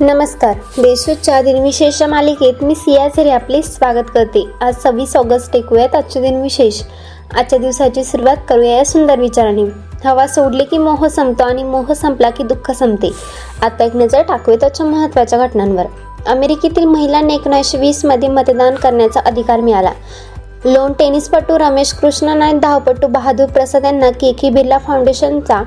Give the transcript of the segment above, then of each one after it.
नमस्कार. देशूच्या दिनविशेष मालिकेत मी सिया झरे आपले स्वागत करते. आज सव्वीस ऑगस्ट ऐकूयात आजचे दिनविशेष. आजच्या दिवसाची सुरुवात करूया या सुंदर विचाराने. हवा सोडली की मोह संपतो आणि मोह संपला की दुःख संपते. आता एक नजर टाकूया त्याच्या महत्त्वाच्या घटनांवर. अमेरिकेतील महिलांना एकोणीसशे वीसमध्ये मतदान करण्याचा अधिकार मिळाला. लोन टेनिसपटू रमेश कृष्णन आणि धावपटू बहादूर प्रसाद यांना के के बिर्ला फाउंडेशनचा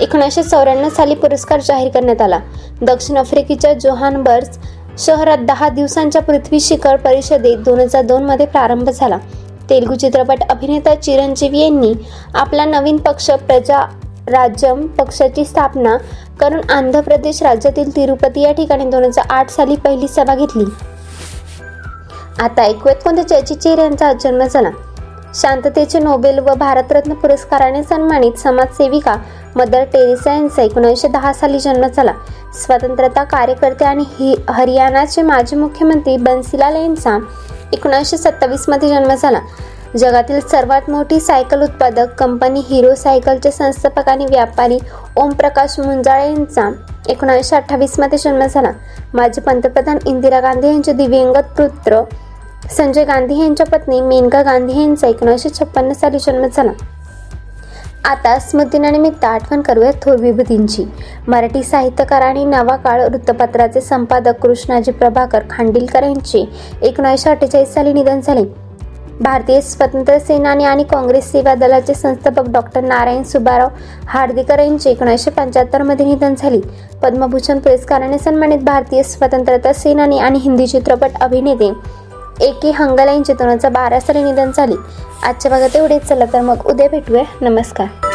एकोणीसशे चौऱ्याण्णव साली पुरस्कार जाहीर करण्यात आला. दक्षिण आफ्रिकेच्या जोहानबर्ग शहरात दहा दिवसांच्या पृथ्वी शिखर परिषदेत दोन हजार दोनमध्ये प्रारंभ झाला. तेलगू चित्रपट अभिनेता चिरंजीवी यांनी आपला नवीन पक्ष प्रजा राज्यम पक्षाची स्थापना करून आंध्र प्रदेश राज्यातील तिरुपती या ठिकाणी दोन हजार आठ साली पहिली सभा घेतली. आता ऐकूयात कोणत्या जयची यांचा जन्म झाला. शांततेचे नोबेल व भारतरत्न पुरस्काराने सन्मानित समाजसेविका मदर टेरेसा यांचा एकोणीसशे दहा साली जन्म झाला. स्वतंत्रता कार्यकर्ते आणि हि हरियाणाचे माजी मुख्यमंत्री बन्सीलाल यांचा एकोणीसशे सत्तावीसमध्ये जन्म झाला. जगातील सर्वात मोठी सायकल उत्पादक कंपनी हिरो सायकलचे संस्थापक आणि व्यापारी ओमप्रकाश मुंजाळे यांचा एकोणीसशे अठ्ठावीसमध्ये जन्म झाला. माजी पंतप्रधान इंदिरा गांधी यांचे दिव्यांगत पुत्र संजय गांधी यांच्या पत्नी मेनका गांधी यांचा एकोणीसशे छप्पन्न साली जन्म झाला. आता स्मृतिनानिमित्त आठवण करूया थोर विभूतींची. मराठी साहित्यकार आणि नवा काळ वृत्तपत्राचे संपादक कृष्णाजी प्रभाकर खांडिलकर यांचे एकोणीसशे अठ्ठेचाळीस साली निधन झाले. भारतीय स्वतंत्र सेनानी आणि काँग्रेस सेवा दलाचे संस्थापक डॉक्टर नारायण सुब्बाराव हार्दिकर यांचे एकोणीसशे पंच्याहत्तरमध्ये निधन झाले. पद्मभूषण पुरस्काराने सन्मानित भारतीय स्वतंत्रता सेनानी आणि हिंदी चित्रपट अभिनेते एकी के हंगल दोन हजार बारा साली निधन झाली. आजच्या भागात एवढेच चला तर मग उद्या भेटूया. नमस्कार.